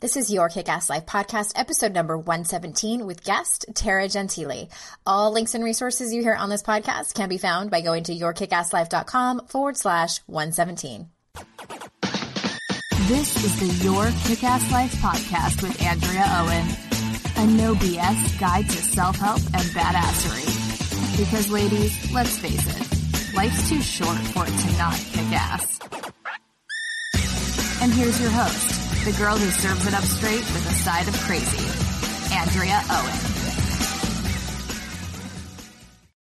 This is your Kick Ass Life podcast, episode number 117 with guest Tara Gentile. All links and resources you hear on this podcast can be found by going to yourkickasslife.com forward slash 117. This is the Your Kick Ass Life podcast with Andrea Owen, a no BS guide to self help and badassery. Because, ladies, let's face it, life's too short for it to not kick ass. And here's your host the girl who serves it up straight with a side of crazy, Andrea Owen.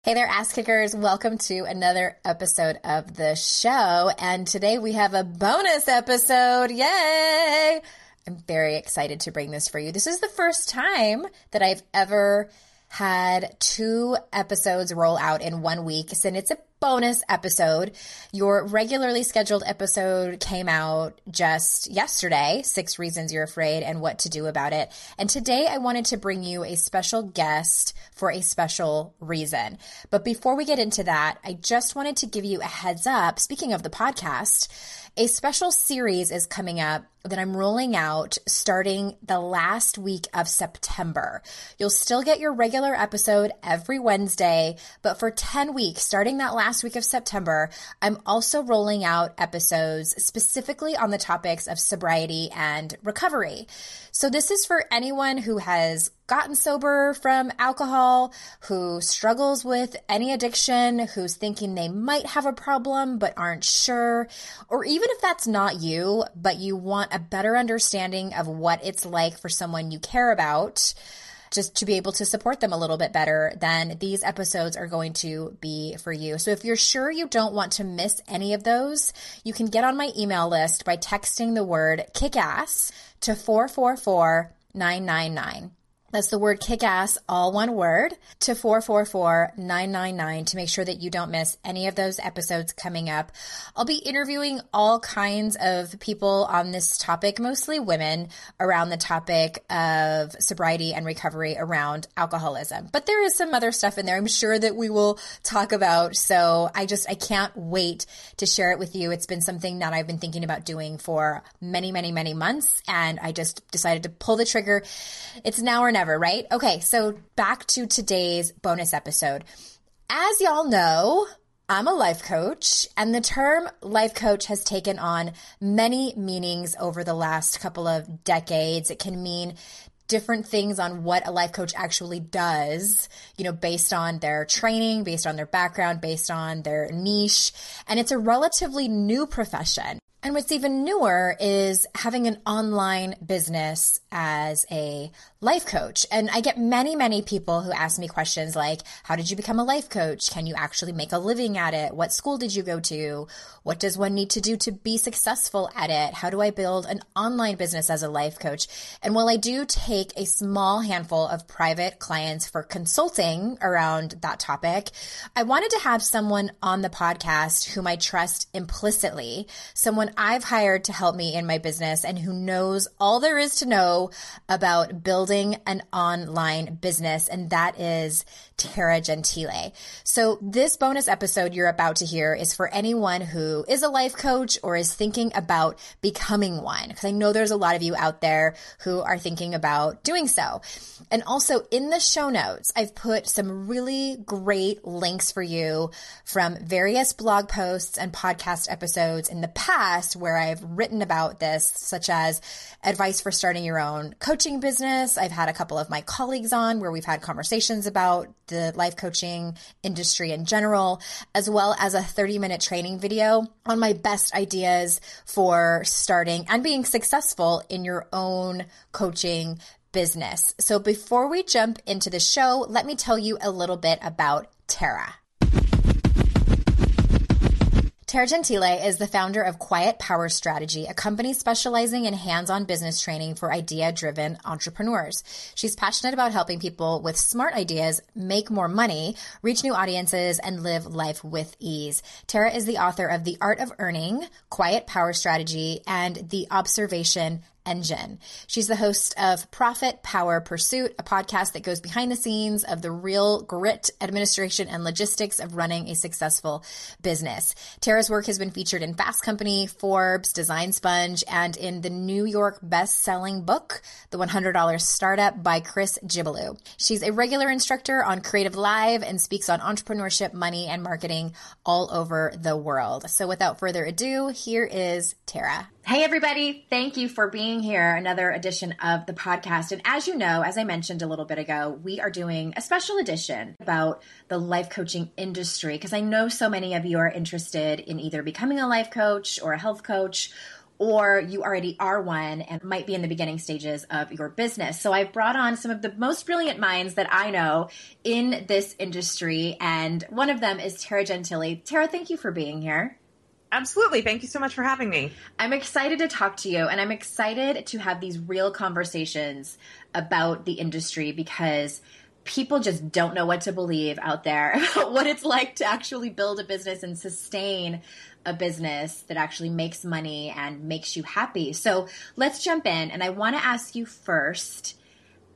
Hey there, ass kickers. Welcome to another episode of the show. And today we have a bonus episode. Yay! I'm very excited to bring this for you. This is the first time that I've ever had two episodes roll out in one week. And it's a bonus episode. Your regularly scheduled episode came out just yesterday Six Reasons You're Afraid and What to Do About It. And today I wanted to bring you a special guest for a special reason. But before we get into that, I just wanted to give you a heads up. Speaking of the podcast, a special series is coming up that I'm rolling out starting the last week of September. You'll still get your regular episode every Wednesday, but for 10 weeks, starting that last week of September, I'm also rolling out episodes specifically on the topics of sobriety and recovery. So this is for anyone who has gotten sober from alcohol, who struggles with any addiction, who's thinking they might have a problem but aren't sure, or even if that's not you, but you want a better understanding of what it's like for someone you care about just to be able to support them a little bit better, then these episodes are going to be for you. So if you're sure you don't want to miss any of those, you can get on my email list by texting the word kickass to 444 999. That's the word kick ass, all one word, to 444 999 to make sure that you don't miss any of those episodes coming up. I'll be interviewing all kinds of people on this topic, mostly women, around the topic of sobriety and recovery around alcoholism. But there is some other stuff in there I'm sure that we will talk about. So I just, I can't wait to share it with you. It's been something that I've been thinking about doing for many, many, many months. And I just decided to pull the trigger. It's now or never never, right? Okay, so back to today's bonus episode. As y'all know, I'm a life coach, and the term life coach has taken on many meanings over the last couple of decades. It can mean different things on what a life coach actually does, you know, based on their training, based on their background, based on their niche. And it's a relatively new profession. And what's even newer is having an online business as a life coach. And I get many, many people who ask me questions like, how did you become a life coach? Can you actually make a living at it? What school did you go to? What does one need to do to be successful at it? How do I build an online business as a life coach? And while I do take a small handful of private clients for consulting around that topic, I wanted to have someone on the podcast whom I trust implicitly, someone I've hired to help me in my business and who knows all there is to know about building an online business. And that is Tara Gentile. So this bonus episode you're about to hear is for anyone who is a life coach or is thinking about becoming one. Because I know there's a lot of you out there who are thinking about doing so. And also in the show notes, I've put some really great links for you from various blog posts and podcast episodes in the past where I've written about this, such as advice for starting your own coaching business. I've had a couple of my colleagues on where we've had conversations about the life coaching industry in general, as well as a 30 minute training video on my best ideas for starting and being successful in your own coaching business. So before we jump into the show, let me tell you a little bit about Tara. Tara Gentile is the founder of Quiet Power Strategy, a company specializing in hands on business training for idea driven entrepreneurs. She's passionate about helping people with smart ideas make more money, reach new audiences, and live life with ease. Tara is the author of The Art of Earning, Quiet Power Strategy, and The Observation Engine. She's the host of Profit Power Pursuit, a podcast that goes behind the scenes of the real grit, administration, and logistics of running a successful business. Tara's work has been featured in Fast Company, Forbes, Design Sponge, and in the New York best-selling book, The $100 Startup by Chris Guillebeau. She's a regular instructor on Creative Live and speaks on entrepreneurship, money, and marketing all over the world. So without further ado, here is Tara. Hey, everybody. Thank you for being here. Another edition of the podcast. And as you know, as I mentioned a little bit ago, we are doing a special edition about the life coaching industry because I know so many of you are interested in either becoming a life coach or a health coach or you already are one and might be in the beginning stages of your business. So I've brought on some of the most brilliant minds that I know in this industry, and one of them is Tara Gentile. Tara, thank you for being here. Absolutely. Thank you so much for having me. I'm excited to talk to you and I'm excited to have these real conversations about the industry because people just don't know what to believe out there about what it's like to actually build a business and sustain a business that actually makes money and makes you happy. So let's jump in. And I want to ask you first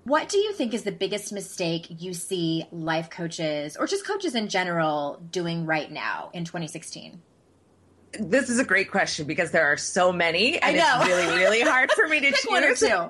what do you think is the biggest mistake you see life coaches or just coaches in general doing right now in 2016? This is a great question because there are so many and it's really really hard for me to choose one or two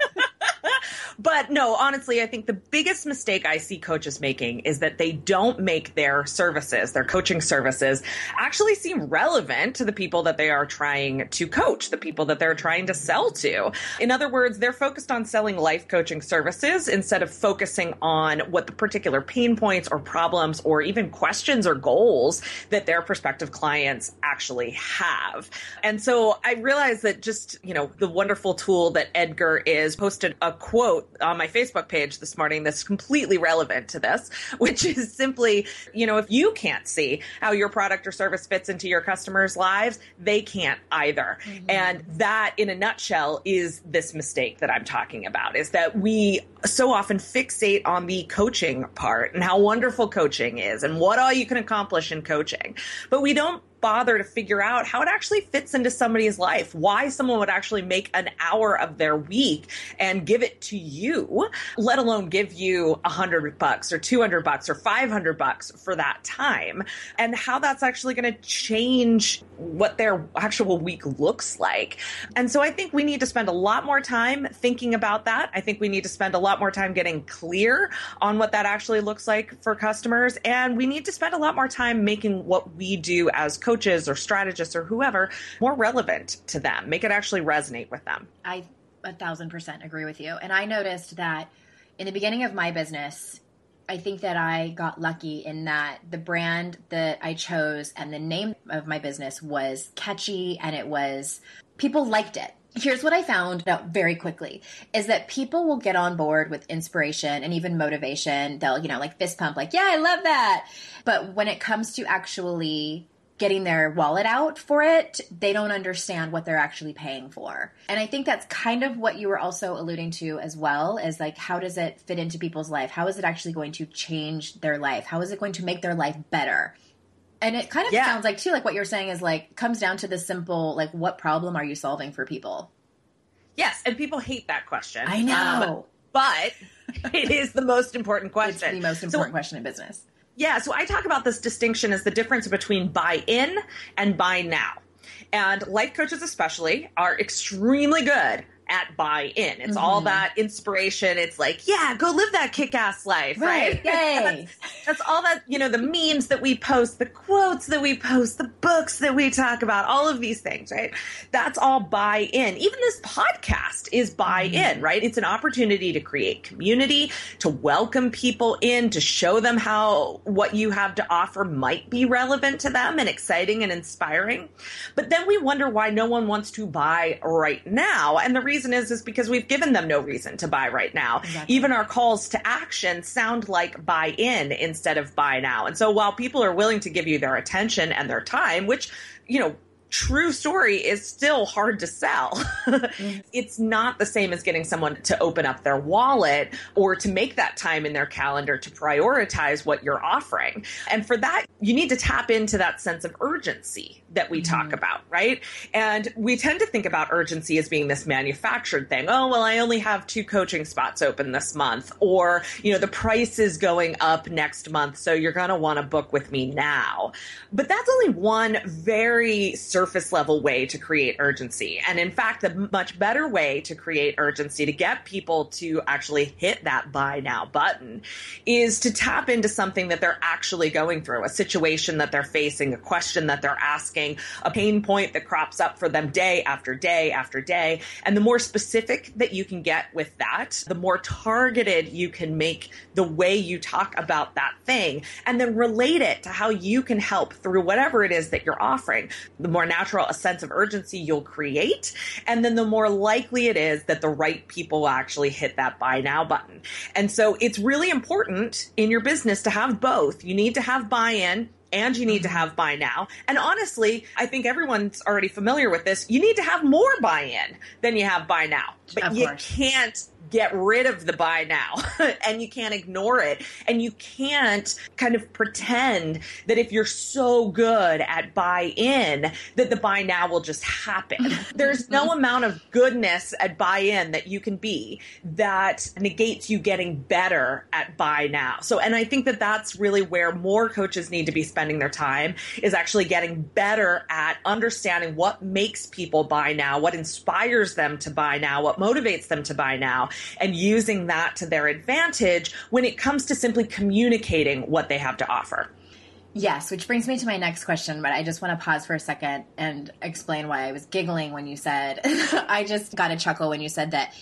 but no honestly i think the biggest mistake i see coaches making is that they don't make their services their coaching services actually seem relevant to the people that they are trying to coach the people that they're trying to sell to in other words they're focused on selling life coaching services instead of focusing on what the particular pain points or problems or even questions or goals that their prospective clients actually have. And so I realized that just, you know, the wonderful tool that Edgar is posted a quote on my Facebook page this morning that's completely relevant to this, which is simply, you know, if you can't see how your product or service fits into your customers' lives, they can't either. Mm-hmm. And that in a nutshell is this mistake that I'm talking about is that we so often fixate on the coaching part and how wonderful coaching is and what all you can accomplish in coaching. But we don't bother to figure out how it actually fits into somebody's life, why someone would actually make an hour of their week and give it to you, let alone give you a hundred bucks or 200 bucks or 500 bucks for that time and how that's actually going to change what their actual week looks like. And so I think we need to spend a lot more time thinking about that. I think we need to spend a lot more time getting clear on what that actually looks like for customers. And we need to spend a lot more time making what we do as coaches coaches or strategists or whoever more relevant to them, make it actually resonate with them. I a thousand percent agree with you. And I noticed that in the beginning of my business, I think that I got lucky in that the brand that I chose and the name of my business was catchy and it was people liked it. Here's what I found out very quickly is that people will get on board with inspiration and even motivation. They'll, you know, like fist pump, like, yeah, I love that. But when it comes to actually getting their wallet out for it, they don't understand what they're actually paying for. And I think that's kind of what you were also alluding to as well is like how does it fit into people's life? How is it actually going to change their life? How is it going to make their life better? And it kind of yeah. sounds like too like what you're saying is like comes down to the simple like what problem are you solving for people? Yes, and people hate that question. I know. Um, but it is the most important question. It's the most important so, question in business. Yeah, so I talk about this distinction as the difference between buy in and buy now. And life coaches, especially, are extremely good at buy in. It's mm-hmm. all that inspiration. It's like, yeah, go live that kick ass life, right? right? Yay. that's, that's, all that, you know, the memes that we post, the quotes that we post, the books that we talk about, all of these things, right? That's all buy in. Even this podcast is buy in, mm-hmm. right? It's an opportunity to create community, to welcome people in, to show them how what you have to offer might be relevant to them and exciting and inspiring. But then we wonder why no one wants to buy right now. And the reason is is because we've given them no reason to buy right now. Exactly. Even our calls to action sound like buy in instead of buy now. And so while people are willing to give you their attention and their time, which you know true story is still hard to sell. mm-hmm. It's not the same as getting someone to open up their wallet or to make that time in their calendar to prioritize what you're offering. And for that, you need to tap into that sense of urgency that we mm-hmm. talk about, right? And we tend to think about urgency as being this manufactured thing. Oh, well, I only have two coaching spots open this month, or, you know, the price is going up next month, so you're going to want to book with me now. But that's only one very surface level way to create urgency. And in fact, the much better way to create urgency to get people to actually hit that buy now button is to tap into something that they're actually going through, a situation that they're facing, a question that they're asking a pain point that crops up for them day after day after day. And the more specific that you can get with that, the more targeted you can make the way you talk about that thing and then relate it to how you can help through whatever it is that you're offering. The more natural a sense of urgency you'll create, and then the more likely it is that the right people will actually hit that buy now button. And so it's really important in your business to have both. You need to have buy in and you need to mm-hmm. have buy now. And honestly, I think everyone's already familiar with this. You need to have more buy in than you have buy now. But of you course. can't get rid of the buy now and you can't ignore it. And you can't kind of pretend that if you're so good at buy in, that the buy now will just happen. There's no amount of goodness at buy in that you can be that negates you getting better at buy now. So, and I think that that's really where more coaches need to be spending their time is actually getting better at understanding what makes people buy now, what inspires them to buy now, what motivates them to buy now, and using that to their advantage when it comes to simply communicating what they have to offer. Yes, which brings me to my next question, but I just want to pause for a second and explain why I was giggling when you said, I just got a chuckle when you said that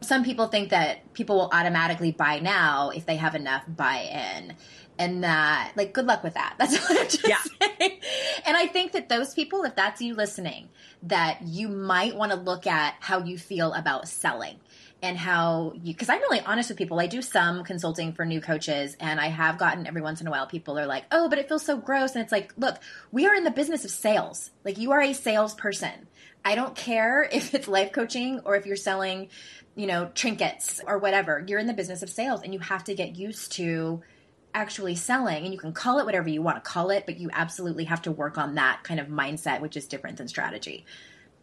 some people think that people will automatically buy now if they have enough buy in. And that, like, good luck with that. That's what I'm just yeah. saying. And I think that those people, if that's you listening, that you might want to look at how you feel about selling and how you because i'm really honest with people i do some consulting for new coaches and i have gotten every once in a while people are like oh but it feels so gross and it's like look we are in the business of sales like you are a salesperson i don't care if it's life coaching or if you're selling you know trinkets or whatever you're in the business of sales and you have to get used to actually selling and you can call it whatever you want to call it but you absolutely have to work on that kind of mindset which is different than strategy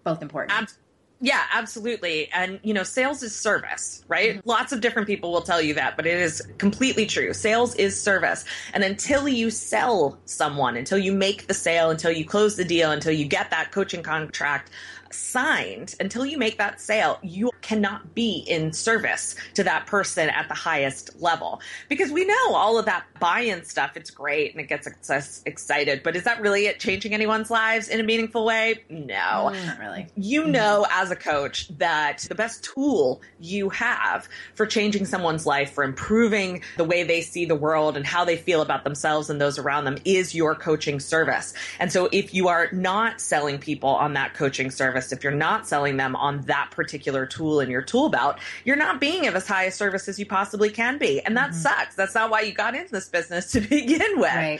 both important yeah, absolutely. And, you know, sales is service, right? Mm-hmm. Lots of different people will tell you that, but it is completely true. Sales is service. And until you sell someone, until you make the sale, until you close the deal, until you get that coaching contract, signed until you make that sale, you cannot be in service to that person at the highest level. Because we know all of that buy in stuff, it's great and it gets us excited. But is that really it changing anyone's lives in a meaningful way? No. Mm, not really. You mm-hmm. know, as a coach, that the best tool you have for changing someone's life, for improving the way they see the world and how they feel about themselves and those around them is your coaching service. And so if you are not selling people on that coaching service, service, if you're not selling them on that particular tool in your tool belt, you're not being of as high a service as you possibly can be. And that mm-hmm. sucks. That's not why you got into this business to begin with. Right.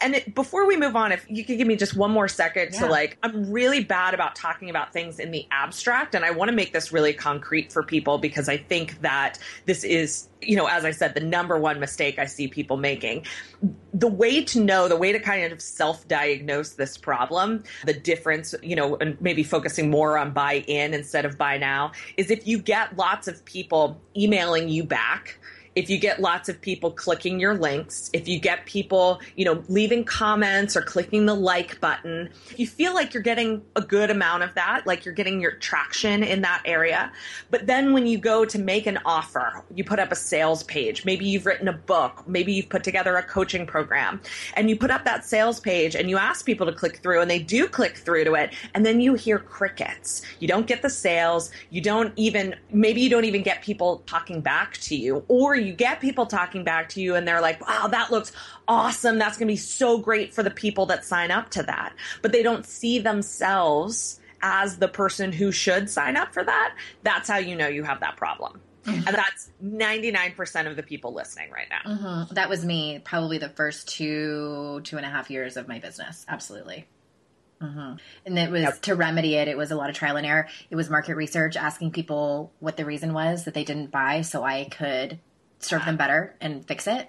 And it, before we move on, if you could give me just one more second yeah. to like, I'm really bad about talking about things in the abstract, and I want to make this really concrete for people because I think that this is, you know, as I said, the number one mistake I see people making. The way to know, the way to kind of self diagnose this problem, the difference, you know, and maybe focusing more on buy in instead of buy now, is if you get lots of people emailing you back if you get lots of people clicking your links, if you get people, you know, leaving comments or clicking the like button, you feel like you're getting a good amount of that, like you're getting your traction in that area. But then when you go to make an offer, you put up a sales page, maybe you've written a book, maybe you've put together a coaching program, and you put up that sales page and you ask people to click through and they do click through to it, and then you hear crickets. You don't get the sales, you don't even maybe you don't even get people talking back to you or you you get people talking back to you and they're like, wow, that looks awesome. That's going to be so great for the people that sign up to that. But they don't see themselves as the person who should sign up for that. That's how you know you have that problem. Mm-hmm. And that's 99% of the people listening right now. Mm-hmm. That was me probably the first two, two and a half years of my business. Absolutely. Mm-hmm. And it was yep. to remedy it. It was a lot of trial and error. It was market research, asking people what the reason was that they didn't buy, so I could serve them better and fix it.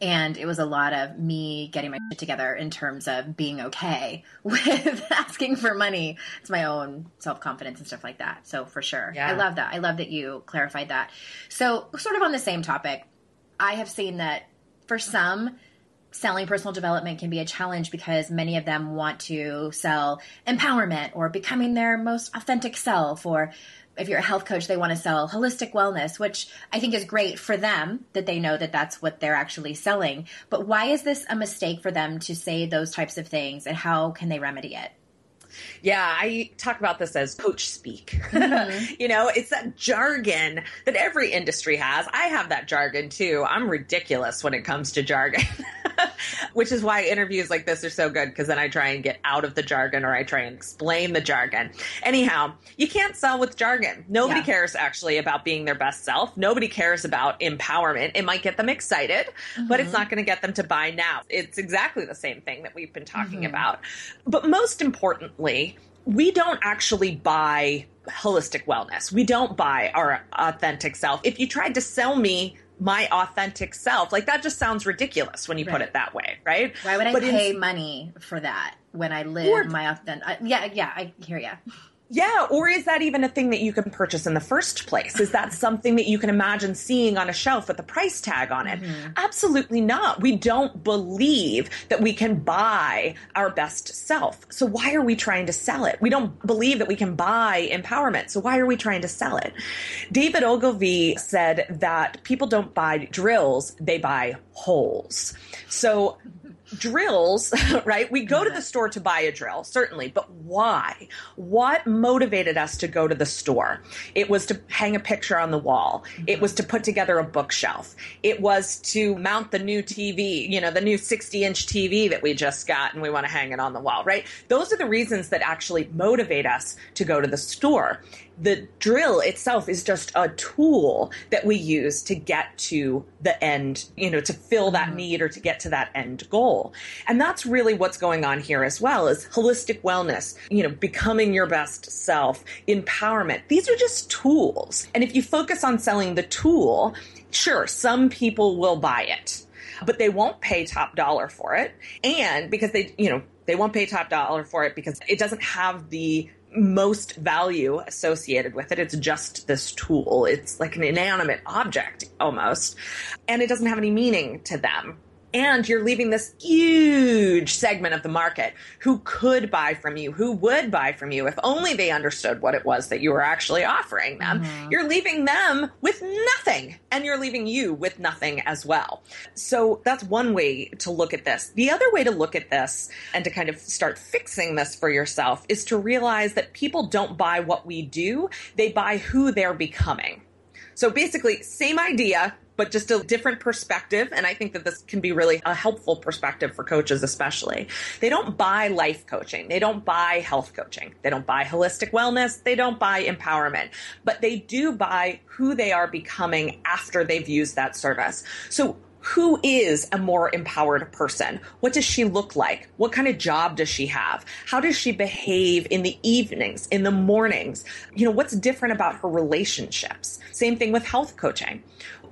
And it was a lot of me getting my shit together in terms of being okay with asking for money. It's my own self confidence and stuff like that. So for sure. Yeah. I love that. I love that you clarified that. So, sort of on the same topic, I have seen that for some, selling personal development can be a challenge because many of them want to sell empowerment or becoming their most authentic self or if you're a health coach, they want to sell holistic wellness, which I think is great for them that they know that that's what they're actually selling. But why is this a mistake for them to say those types of things and how can they remedy it? Yeah, I talk about this as coach speak. Mm-hmm. you know, it's that jargon that every industry has. I have that jargon too. I'm ridiculous when it comes to jargon, which is why interviews like this are so good because then I try and get out of the jargon or I try and explain the jargon. Anyhow, you can't sell with jargon. Nobody yeah. cares actually about being their best self. Nobody cares about empowerment. It might get them excited, mm-hmm. but it's mm-hmm. not going to get them to buy now. It's exactly the same thing that we've been talking mm-hmm. about. But most importantly, we don't actually buy holistic wellness. We don't buy our authentic self. If you tried to sell me my authentic self, like that just sounds ridiculous when you right. put it that way, right? Why would I but pay in, money for that when I live or, my authentic? Uh, yeah, yeah, I hear you. Yeah, or is that even a thing that you can purchase in the first place? Is that something that you can imagine seeing on a shelf with a price tag on it? Mm-hmm. Absolutely not. We don't believe that we can buy our best self. So why are we trying to sell it? We don't believe that we can buy empowerment. So why are we trying to sell it? David Ogilvy said that people don't buy drills, they buy holes. So drills, right? We go to the store to buy a drill, certainly, but why? What motivated us to go to the store? It was to hang a picture on the wall. It mm-hmm. was to put together a bookshelf. It was to mount the new TV, you know, the new 60 inch TV that we just got and we want to hang it on the wall, right? Those are the reasons that actually motivate us to go to the store the drill itself is just a tool that we use to get to the end, you know, to fill that mm-hmm. need or to get to that end goal. And that's really what's going on here as well is holistic wellness, you know, becoming your best self, empowerment. These are just tools. And if you focus on selling the tool, sure, some people will buy it, but they won't pay top dollar for it. And because they, you know, they won't pay top dollar for it because it doesn't have the most value associated with it. It's just this tool. It's like an inanimate object almost. And it doesn't have any meaning to them and you're leaving this huge segment of the market who could buy from you, who would buy from you if only they understood what it was that you were actually offering them. Mm-hmm. You're leaving them with nothing and you're leaving you with nothing as well. So that's one way to look at this. The other way to look at this and to kind of start fixing this for yourself is to realize that people don't buy what we do, they buy who they're becoming. So basically, same idea, but just a different perspective. And I think that this can be really a helpful perspective for coaches, especially. They don't buy life coaching. They don't buy health coaching. They don't buy holistic wellness. They don't buy empowerment, but they do buy who they are becoming after they've used that service. So who is a more empowered person? What does she look like? What kind of job does she have? How does she behave in the evenings, in the mornings? You know, what's different about her relationships? Same thing with health coaching.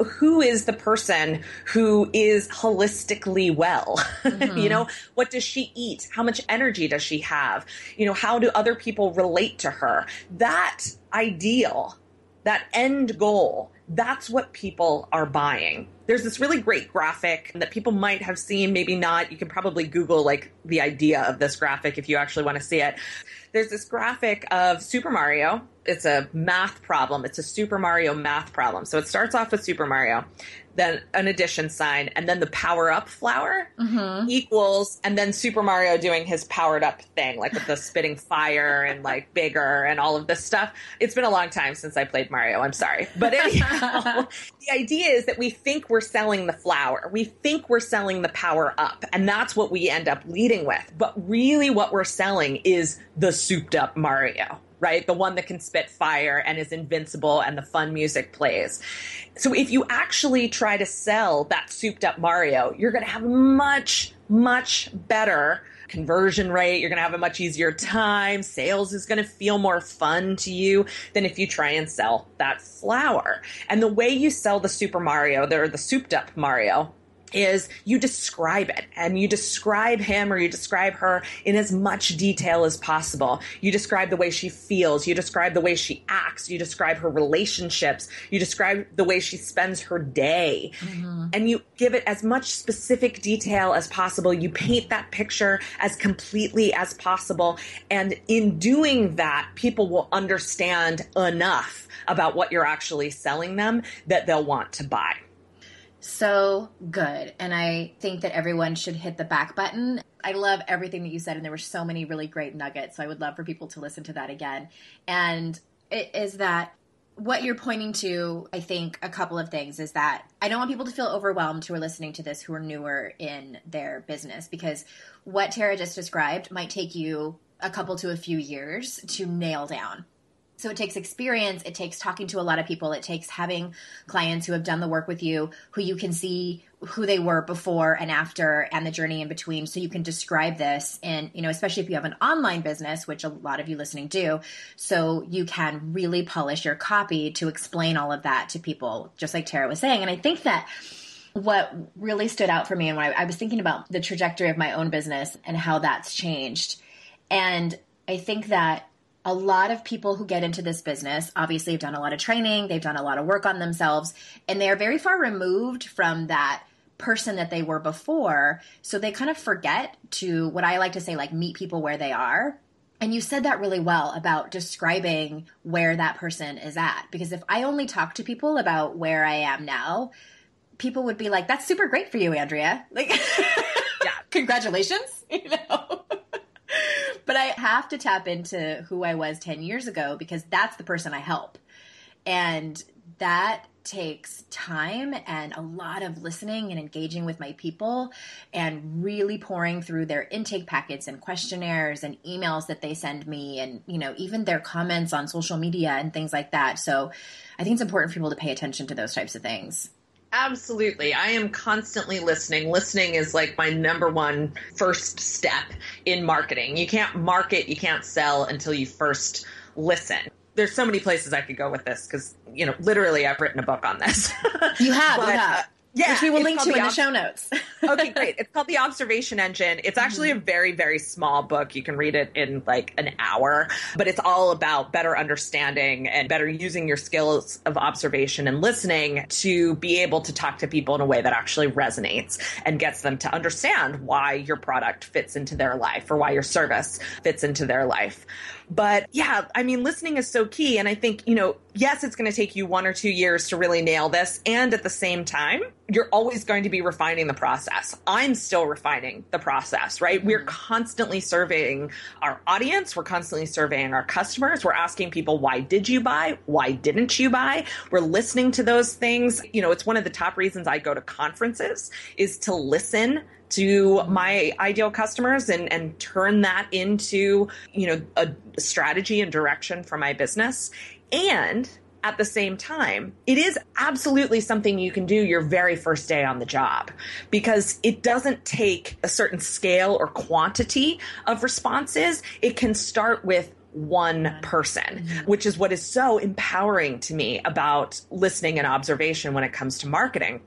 Who is the person who is holistically well? Mm-hmm. you know, what does she eat? How much energy does she have? You know, how do other people relate to her? That ideal, that end goal that's what people are buying. There's this really great graphic that people might have seen, maybe not. You can probably Google like the idea of this graphic if you actually want to see it. There's this graphic of Super Mario. It's a math problem. It's a Super Mario math problem. So it starts off with Super Mario then an addition sign, and then the power up flower mm-hmm. equals, and then Super Mario doing his powered up thing, like with the spitting fire and like bigger and all of this stuff. It's been a long time since I played Mario. I'm sorry. But anyhow, the idea is that we think we're selling the flower. We think we're selling the power up, and that's what we end up leading with. But really, what we're selling is the souped up Mario right? The one that can spit fire and is invincible and the fun music plays. So if you actually try to sell that souped up Mario, you're going to have much, much better conversion rate. You're going to have a much easier time. Sales is going to feel more fun to you than if you try and sell that flower. And the way you sell the Super Mario, or the souped up Mario, is you describe it and you describe him or you describe her in as much detail as possible. You describe the way she feels, you describe the way she acts, you describe her relationships, you describe the way she spends her day, mm-hmm. and you give it as much specific detail as possible. You paint that picture as completely as possible. And in doing that, people will understand enough about what you're actually selling them that they'll want to buy so good. And I think that everyone should hit the back button. I love everything that you said, and there were so many really great nuggets. So I would love for people to listen to that again. And it is that what you're pointing to, I think, a couple of things is that I don't want people to feel overwhelmed who are listening to this who are newer in their business because what Tara just described might take you a couple to a few years to nail down. So it takes experience, it takes talking to a lot of people, it takes having clients who have done the work with you, who you can see who they were before and after and the journey in between. So you can describe this and you know especially if you have an online business which a lot of you listening do so you can really polish your copy to explain all of that to people just like Tara was saying. And I think that what really stood out for me and I, I was thinking about the trajectory of my own business and how that's changed. And I think that a lot of people who get into this business obviously have done a lot of training, they've done a lot of work on themselves, and they are very far removed from that person that they were before. So they kind of forget to what I like to say, like, meet people where they are. And you said that really well about describing where that person is at. Because if I only talk to people about where I am now, people would be like, that's super great for you, Andrea. Like, yeah, congratulations, you know? But I have to tap into who I was 10 years ago because that's the person I help. And that takes time and a lot of listening and engaging with my people and really pouring through their intake packets and questionnaires and emails that they send me and you know even their comments on social media and things like that so i think it's important for people to pay attention to those types of things Absolutely. I am constantly listening. Listening is like my number one first step in marketing. You can't market, you can't sell until you first listen. There's so many places I could go with this because, you know, literally I've written a book on this. You have, but, you have. Yeah, which we will link to in the show notes. okay, great. It's called the Observation Engine. It's actually mm-hmm. a very, very small book. You can read it in like an hour, but it's all about better understanding and better using your skills of observation and listening to be able to talk to people in a way that actually resonates and gets them to understand why your product fits into their life or why your service fits into their life. But yeah, I mean, listening is so key. And I think, you know, yes, it's going to take you one or two years to really nail this. And at the same time, you're always going to be refining the process. I'm still refining the process, right? Mm-hmm. We're constantly surveying our audience. We're constantly surveying our customers. We're asking people, why did you buy? Why didn't you buy? We're listening to those things. You know, it's one of the top reasons I go to conferences is to listen to my ideal customers and, and turn that into, you know, a strategy and direction for my business. And at the same time, it is absolutely something you can do your very first day on the job because it doesn't take a certain scale or quantity of responses. It can start with one person, mm-hmm. which is what is so empowering to me about listening and observation when it comes to marketing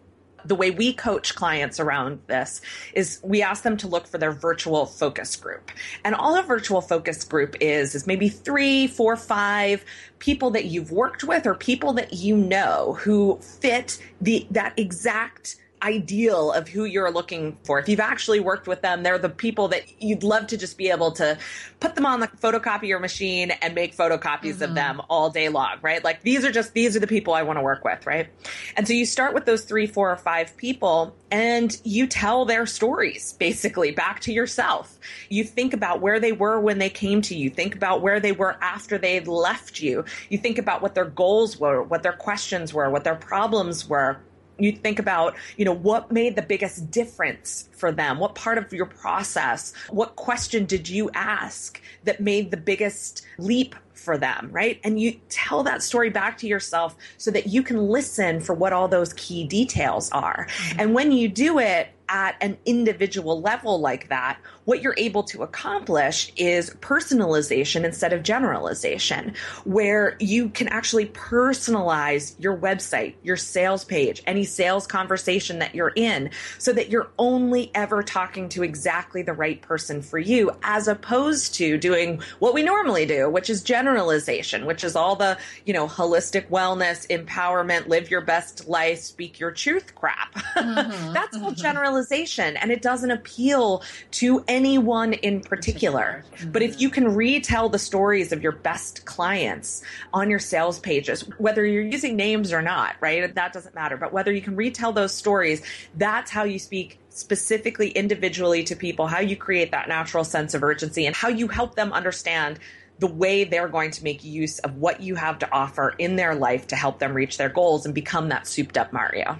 the way we coach clients around this is we ask them to look for their virtual focus group. And all a virtual focus group is, is maybe three, four, five people that you've worked with or people that you know who fit the, that exact ideal of who you're looking for. If you've actually worked with them, they're the people that you'd love to just be able to put them on the photocopier machine and make photocopies mm-hmm. of them all day long, right? Like these are just, these are the people I want to work with, right? And so you start with those three, four, or five people and you tell their stories basically back to yourself. You think about where they were when they came to you. Think about where they were after they left you. You think about what their goals were, what their questions were, what their problems were you think about, you know, what made the biggest difference for them? What part of your process? What question did you ask that made the biggest leap for them, right? And you tell that story back to yourself so that you can listen for what all those key details are. Mm-hmm. And when you do it, at an individual level like that, what you're able to accomplish is personalization instead of generalization, where you can actually personalize your website, your sales page, any sales conversation that you're in, so that you're only ever talking to exactly the right person for you, as opposed to doing what we normally do, which is generalization, which is all the, you know, holistic wellness, empowerment, live your best life, speak your truth crap. Mm-hmm, That's all mm-hmm. generalization generalization and it doesn't appeal to anyone in particular. Mm-hmm. But if you can retell the stories of your best clients on your sales pages, whether you're using names or not, right? That doesn't matter. But whether you can retell those stories, that's how you speak specifically individually to people, how you create that natural sense of urgency and how you help them understand the way they're going to make use of what you have to offer in their life to help them reach their goals and become that souped up Mario.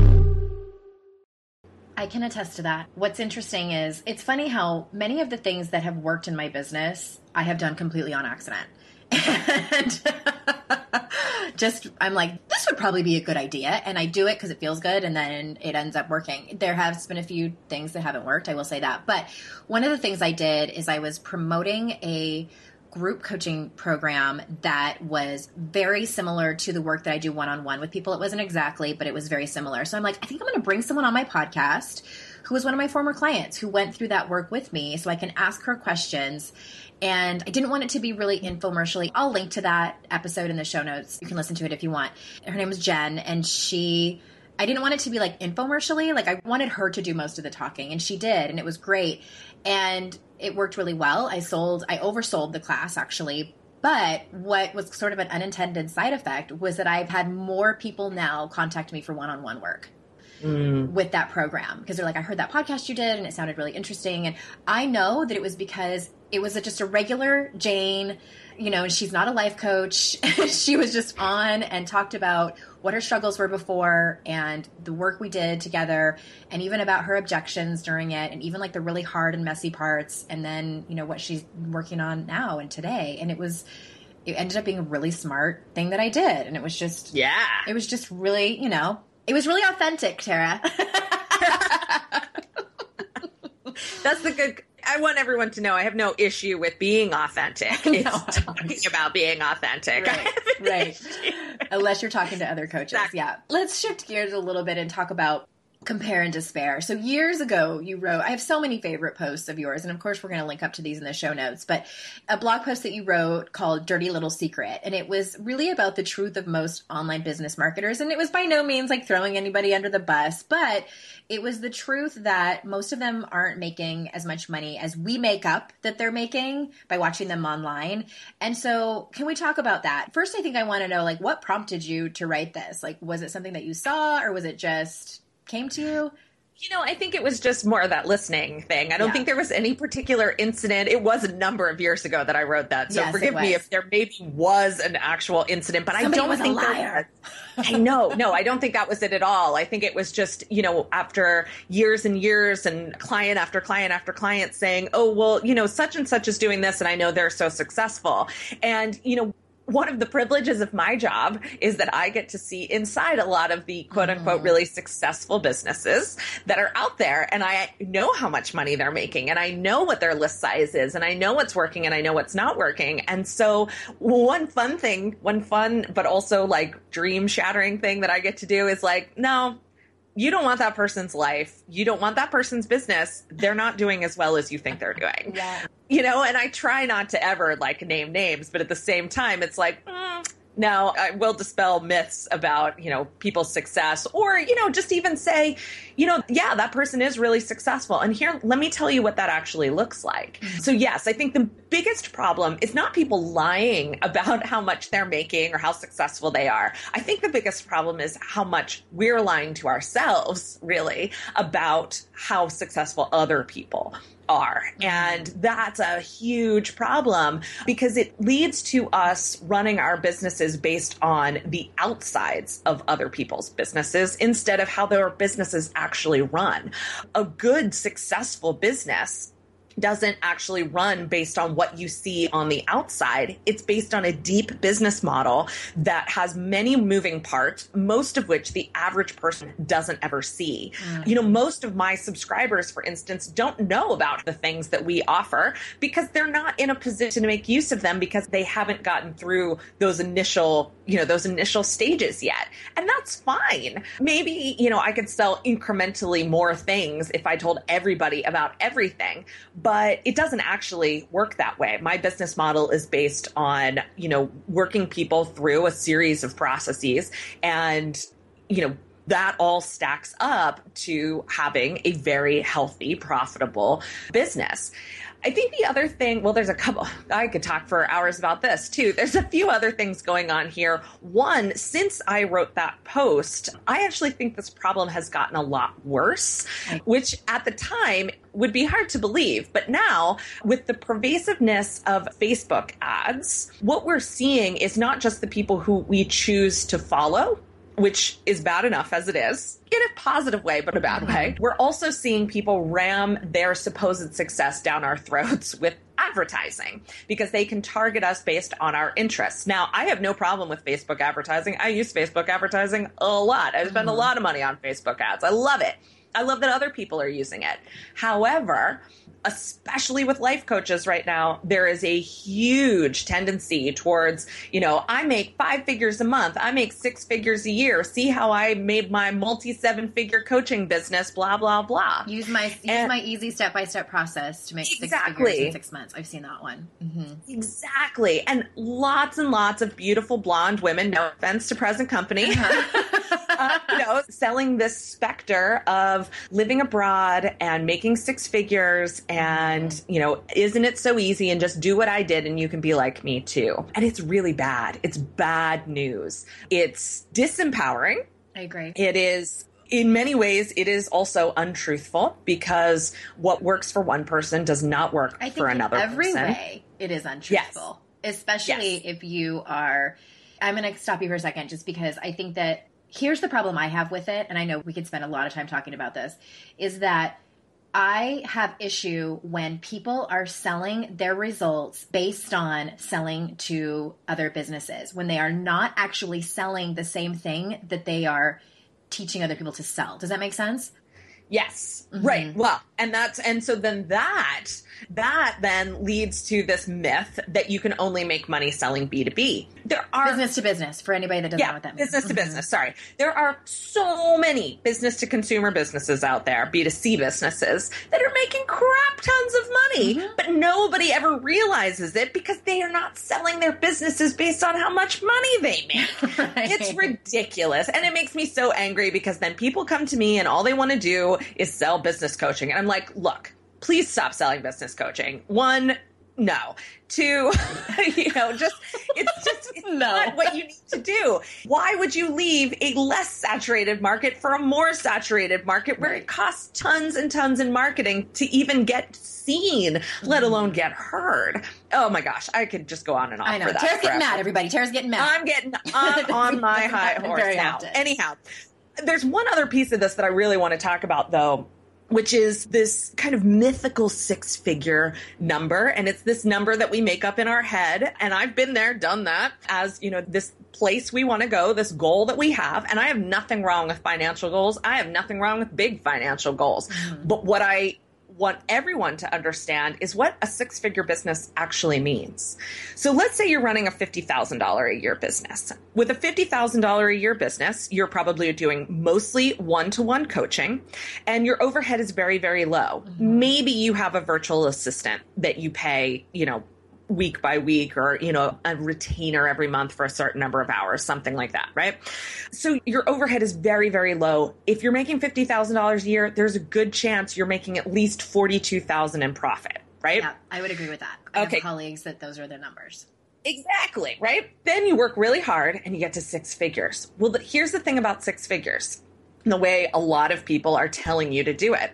I can attest to that. What's interesting is it's funny how many of the things that have worked in my business I have done completely on accident. And just, I'm like, this would probably be a good idea. And I do it because it feels good and then it ends up working. There has been a few things that haven't worked, I will say that. But one of the things I did is I was promoting a group coaching program that was very similar to the work that I do one on one with people. It wasn't exactly, but it was very similar. So I'm like, I think I'm going to bring someone on my podcast who was one of my former clients who went through that work with me so I can ask her questions. And I didn't want it to be really infomercially. I'll link to that episode in the show notes. You can listen to it if you want. Her name was Jen, and she I didn't want it to be like infomercially. Like I wanted her to do most of the talking, and she did, and it was great. And it worked really well. I sold, I oversold the class actually. But what was sort of an unintended side effect was that I've had more people now contact me for one on one work. Mm. With that program, because they're like, I heard that podcast you did and it sounded really interesting. And I know that it was because it was a, just a regular Jane you know, and she's not a life coach. she was just on and talked about what her struggles were before and the work we did together and even about her objections during it and even like the really hard and messy parts and then, you know, what she's working on now and today. And it was it ended up being a really smart thing that I did. And it was just Yeah. It was just really, you know, it was really authentic, Tara. That's the good I want everyone to know I have no issue with being authentic. no, it's talking about being authentic. Right. right. Unless you're talking to other coaches. Exactly. Yeah. Let's shift gears a little bit and talk about compare and despair. So years ago, you wrote, I have so many favorite posts of yours, and of course, we're going to link up to these in the show notes, but a blog post that you wrote called Dirty Little Secret. And it was really about the truth of most online business marketers. And it was by no means like throwing anybody under the bus, but it was the truth that most of them aren't making as much money as we make up that they're making by watching them online. And so, can we talk about that? First, I think I want to know like what prompted you to write this? Like was it something that you saw or was it just came to you? You know, I think it was just more of that listening thing. I don't yeah. think there was any particular incident. It was a number of years ago that I wrote that. So yes, forgive me if there maybe was an actual incident, but Somebody I don't think there was. I know. No, I don't think that was it at all. I think it was just, you know, after years and years and client after client after client saying, oh, well, you know, such and such is doing this and I know they're so successful. And, you know, one of the privileges of my job is that I get to see inside a lot of the quote unquote mm-hmm. really successful businesses that are out there. And I know how much money they're making and I know what their list size is and I know what's working and I know what's not working. And so one fun thing, one fun, but also like dream shattering thing that I get to do is like, no, you don't want that person's life. You don't want that person's business. They're not doing as well as you think they're doing. Yeah. You know, and I try not to ever like name names, but at the same time, it's like, mm, now, I will dispel myths about, you know, people's success or, you know, just even say, you know, yeah, that person is really successful. And here, let me tell you what that actually looks like. So, yes, I think the biggest problem is not people lying about how much they're making or how successful they are. I think the biggest problem is how much we're lying to ourselves, really, about how successful other people are. Mm-hmm. And that's a huge problem because it leads to us running our businesses based on the outsides of other people's businesses instead of how their businesses actually run. A good, successful business doesn't actually run based on what you see on the outside. It's based on a deep business model that has many moving parts, most of which the average person doesn't ever see. Mm. You know, most of my subscribers, for instance, don't know about the things that we offer because they're not in a position to make use of them because they haven't gotten through those initial, you know, those initial stages yet. And that's fine. Maybe, you know, I could sell incrementally more things if I told everybody about everything but it doesn't actually work that way. My business model is based on, you know, working people through a series of processes and, you know, that all stacks up to having a very healthy, profitable business. I think the other thing, well, there's a couple, I could talk for hours about this too. There's a few other things going on here. One, since I wrote that post, I actually think this problem has gotten a lot worse, which at the time would be hard to believe. But now, with the pervasiveness of Facebook ads, what we're seeing is not just the people who we choose to follow which is bad enough as it is in a positive way, but a bad way. We're also seeing people ram their supposed success down our throats with advertising because they can target us based on our interests. Now, I have no problem with Facebook advertising. I use Facebook advertising a lot. I spend a mm-hmm. lot of money on Facebook ads. I love it. I love that other people are using it. However, especially with life coaches right now, there is a huge tendency towards, you know, I make five figures a month, I make six figures a year. See how I made my multi seven figure coaching business, blah blah blah. Use my use and my easy step by step process to make exactly. six figures in six months. I've seen that one. Mm-hmm. Exactly, and lots and lots of beautiful blonde women. No offense to present company. Uh-huh. uh, you know, selling this specter of living abroad and making six figures and, you know, isn't it so easy and just do what I did and you can be like me too. And it's really bad. It's bad news. It's disempowering. I agree. It is in many ways, it is also untruthful because what works for one person does not work I think for another every person. way, it is untruthful, yes. especially yes. if you are. I'm going to stop you for a second just because I think that here's the problem I have with it, and I know we could spend a lot of time talking about this, is that I have issue when people are selling their results based on selling to other businesses when they are not actually selling the same thing that they are teaching other people to sell. Does that make sense? Yes. Mm-hmm. Right. Well, and that's and so then that that then leads to this myth that you can only make money selling B2B. There are business to business for anybody that doesn't yeah, know what that means. Business to mm-hmm. business, sorry. There are so many business to consumer businesses out there, B2C businesses, that are making crap tons of money, mm-hmm. but nobody ever realizes it because they are not selling their businesses based on how much money they make. right. It's ridiculous. And it makes me so angry because then people come to me and all they want to do is sell business coaching. And I'm like, look, please stop selling business coaching. One, no. Two, you know, just it's just it's no. not what you need to do. Why would you leave a less saturated market for a more saturated market where it costs tons and tons in marketing to even get seen, let mm-hmm. alone get heard? Oh my gosh, I could just go on and on. I know. For that Tara's getting mad, everybody. Tara's getting mad. I'm getting I'm on my high horse now. Often. Anyhow, there's one other piece of this that I really want to talk about though which is this kind of mythical six figure number. And it's this number that we make up in our head. And I've been there, done that as, you know, this place we want to go, this goal that we have. And I have nothing wrong with financial goals. I have nothing wrong with big financial goals. Mm-hmm. But what I want everyone to understand is what a six figure business actually means. So let's say you're running a $50,000 a year business. With a $50,000 a year business, you're probably doing mostly one to one coaching and your overhead is very, very low. Mm-hmm. Maybe you have a virtual assistant that you pay, you know, week by week or, you know, a retainer every month for a certain number of hours, something like that, right? So your overhead is very, very low. If you're making $50,000 a year, there's a good chance you're making at least 42,000 in profit, right? Yeah, I would agree with that. I okay. have colleagues that those are their numbers. Exactly, right? Then you work really hard and you get to six figures. Well, here's the thing about six figures the way a lot of people are telling you to do it.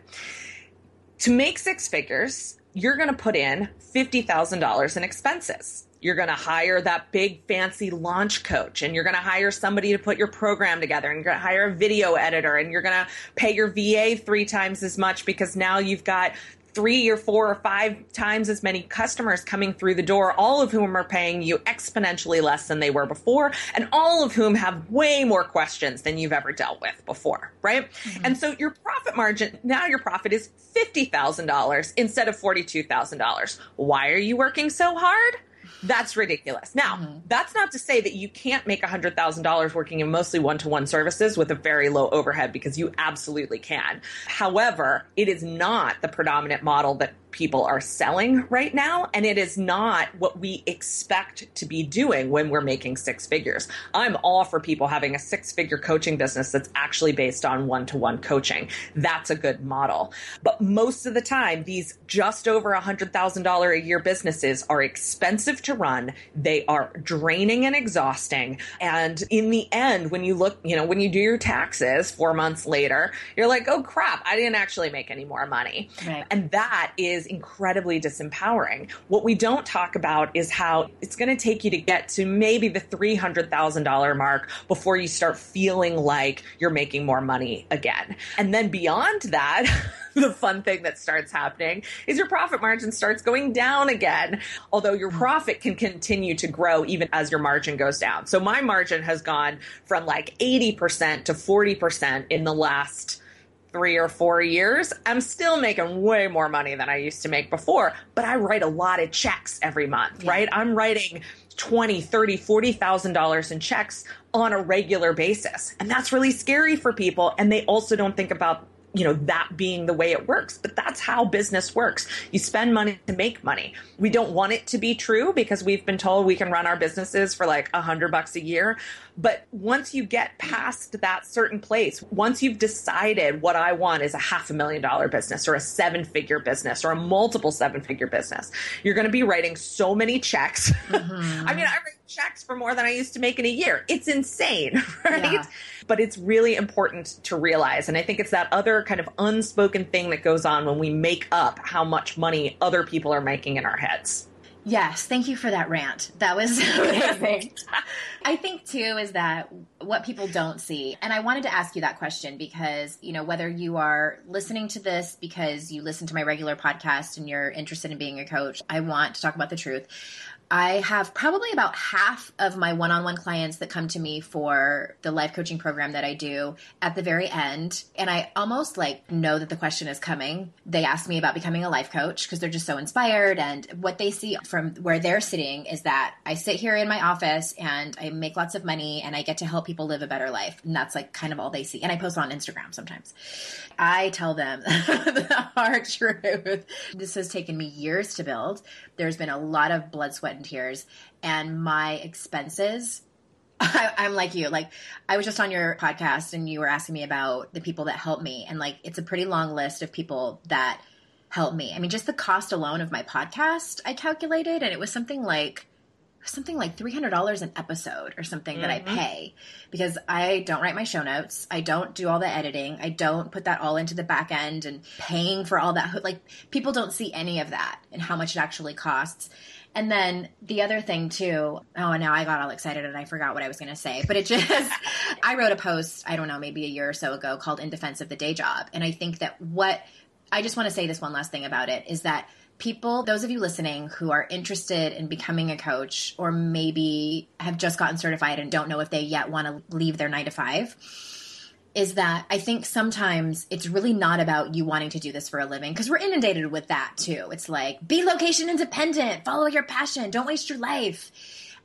To make six figures, you're going to put in $50,000 in expenses. You're going to hire that big fancy launch coach and you're going to hire somebody to put your program together and you're going to hire a video editor and you're going to pay your VA three times as much because now you've got three or four or five times as many customers coming through the door, all of whom are paying you exponentially less than they were before, and all of whom have way more questions than you've ever dealt with before, right? Mm-hmm. And so your profit margin, now your profit is $50,000 instead of $42,000. Why are you working so hard? That's ridiculous. Now, mm-hmm. that's not to say that you can't make $100,000 working in mostly one to one services with a very low overhead because you absolutely can. However, it is not the predominant model that people are selling right now. And it is not what we expect to be doing when we're making six figures. I'm all for people having a six figure coaching business that's actually based on one to one coaching. That's a good model. But most of the time, these just over a $100,000 a year businesses are expensive to run. They are draining and exhausting. And in the end, when you look, you know, when you do your taxes four months later, you're like, oh crap, I didn't actually make any more money. Right. And that is incredibly disempowering. What we don't talk about is how it's going to take you to get to maybe the $300,000 mark before you start feeling like you're making more money again. And then beyond that, the fun thing that starts happening is your profit margin starts going down again. Although your hmm. profit can continue to grow even as your margin goes down. So my margin has gone from like 80% to 40% in the last three or four years, I'm still making way more money than I used to make before, but I write a lot of checks every month, yeah. right? I'm writing 20, 30, 40,000 dollars in checks on a regular basis. And that's really scary for people and they also don't think about you know that being the way it works but that's how business works you spend money to make money we don't want it to be true because we've been told we can run our businesses for like a hundred bucks a year but once you get past that certain place, once you've decided what I want is a half a million dollar business or a seven figure business or a multiple seven figure business, you're going to be writing so many checks. Mm-hmm. I mean, I checks for more than I used to make in a year. It's insane, right? Yeah. But it's really important to realize. And I think it's that other kind of unspoken thing that goes on when we make up how much money other people are making in our heads. Yes, thank you for that rant. That was amazing. I think too is that what people don't see. And I wanted to ask you that question because, you know, whether you are listening to this because you listen to my regular podcast and you're interested in being a coach, I want to talk about the truth. I have probably about half of my one on one clients that come to me for the life coaching program that I do at the very end. And I almost like know that the question is coming. They ask me about becoming a life coach because they're just so inspired. And what they see from where they're sitting is that I sit here in my office and I make lots of money and I get to help people live a better life. And that's like kind of all they see. And I post on Instagram sometimes. I tell them the hard truth. This has taken me years to build. There's been a lot of blood, sweat, and tears. And my expenses I, am like you. Like, I was just on your podcast and you were asking me about the people that help me. And like, it's a pretty long list of people that help me. I mean, just the cost alone of my podcast, I calculated, and it was something like something like $300 an episode or something mm-hmm. that I mm-hmm. pay because I don't write my show notes. I don't do all the editing. I don't put that all into the back end and paying for all that. Like people don't see any of that and how much it actually costs. And then the other thing too, oh, now I got all excited and I forgot what I was going to say, but it just, I wrote a post, I don't know, maybe a year or so ago called In Defense of the Day Job. And I think that what, I just want to say this one last thing about it is that people, those of you listening who are interested in becoming a coach or maybe have just gotten certified and don't know if they yet want to leave their nine to five, is that I think sometimes it's really not about you wanting to do this for a living because we're inundated with that too. It's like be location independent, follow your passion, don't waste your life.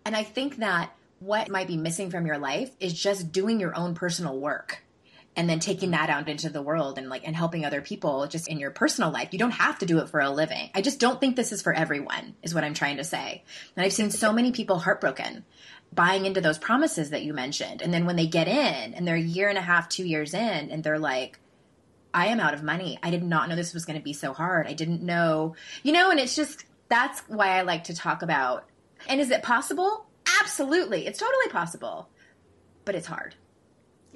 And I think that what might be missing from your life is just doing your own personal work and then taking that out into the world and like and helping other people just in your personal life. You don't have to do it for a living. I just don't think this is for everyone is what I'm trying to say. And I've seen so many people heartbroken buying into those promises that you mentioned. And then when they get in and they're a year and a half, 2 years in and they're like I am out of money. I did not know this was going to be so hard. I didn't know. You know, and it's just that's why I like to talk about. And is it possible? Absolutely. It's totally possible. But it's hard.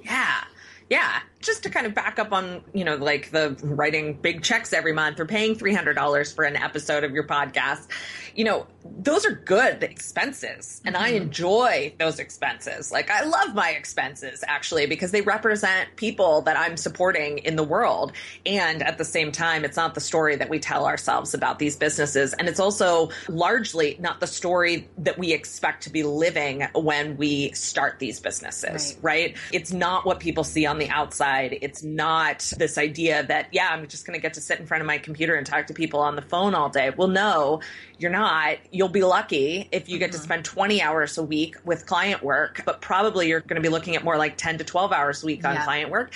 Yeah. Yeah just to kind of back up on, you know, like the writing big checks every month or paying $300 for an episode of your podcast, you know, those are good expenses. And mm-hmm. I enjoy those expenses. Like, I love my expenses actually because they represent people that I'm supporting in the world. And at the same time, it's not the story that we tell ourselves about these businesses. And it's also largely not the story that we expect to be living when we start these businesses, right? right? It's not what people see on the outside. It's not this idea that, yeah, I'm just going to get to sit in front of my computer and talk to people on the phone all day. Well, no, you're not. You'll be lucky if you get mm-hmm. to spend 20 hours a week with client work, but probably you're going to be looking at more like 10 to 12 hours a week on yeah. client work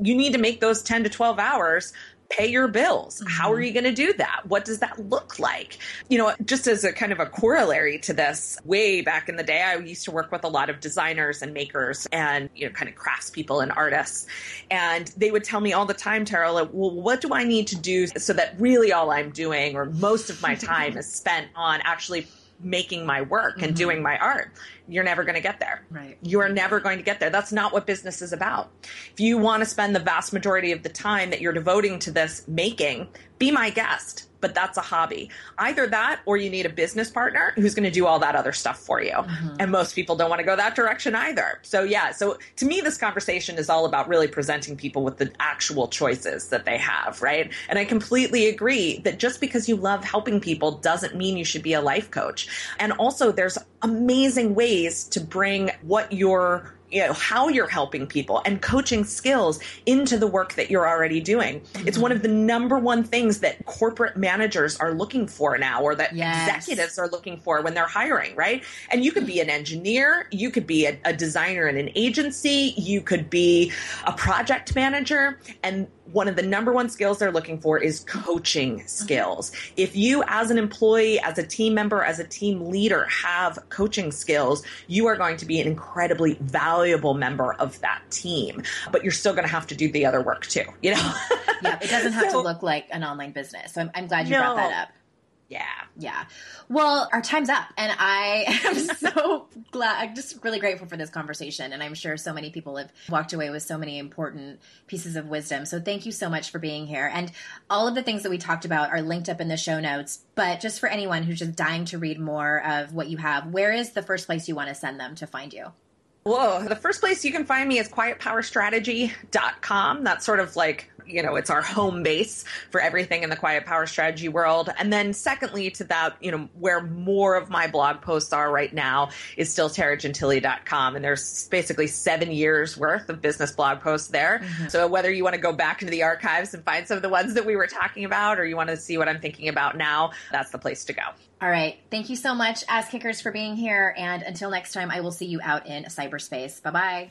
you need to make those 10 to 12 hours pay your bills. Mm-hmm. How are mm-hmm. you going to do that? What does that look like? You know, just as a kind of a corollary to this, way back in the day, I used to work with a lot of designers and makers and, you know, kind of craftspeople and artists. And they would tell me all the time, Tara, like, well, what do I need to do so that really all I'm doing or most of my time is spent on actually making my work and mm-hmm. doing my art. You're never going to get there. Right. You are never going to get there. That's not what business is about. If you want to spend the vast majority of the time that you're devoting to this making, be my guest but that's a hobby. Either that or you need a business partner who's going to do all that other stuff for you. Mm-hmm. And most people don't want to go that direction either. So, yeah, so to me, this conversation is all about really presenting people with the actual choices that they have, right? And I completely agree that just because you love helping people doesn't mean you should be a life coach. And also, there's amazing ways to bring what you're you know how you're helping people and coaching skills into the work that you're already doing mm-hmm. it's one of the number one things that corporate managers are looking for now or that yes. executives are looking for when they're hiring right and you could be an engineer you could be a, a designer in an agency you could be a project manager and one of the number one skills they're looking for is coaching skills. If you, as an employee, as a team member, as a team leader, have coaching skills, you are going to be an incredibly valuable member of that team. But you're still going to have to do the other work too, you know? yeah, it doesn't have so, to look like an online business. So I'm, I'm glad you no, brought that up. Yeah. Yeah. Well, our time's up. And I am so glad, I'm just really grateful for this conversation. And I'm sure so many people have walked away with so many important pieces of wisdom. So thank you so much for being here. And all of the things that we talked about are linked up in the show notes. But just for anyone who's just dying to read more of what you have, where is the first place you want to send them to find you? Whoa, the first place you can find me is quietpowerstrategy.com. That's sort of like you know, it's our home base for everything in the quiet power strategy world. And then secondly to that, you know, where more of my blog posts are right now is still taragentile.com. And there's basically seven years worth of business blog posts there. Mm-hmm. So whether you want to go back into the archives and find some of the ones that we were talking about, or you want to see what I'm thinking about now, that's the place to go. All right. Thank you so much, Ass Kickers, for being here. And until next time, I will see you out in cyberspace. Bye bye.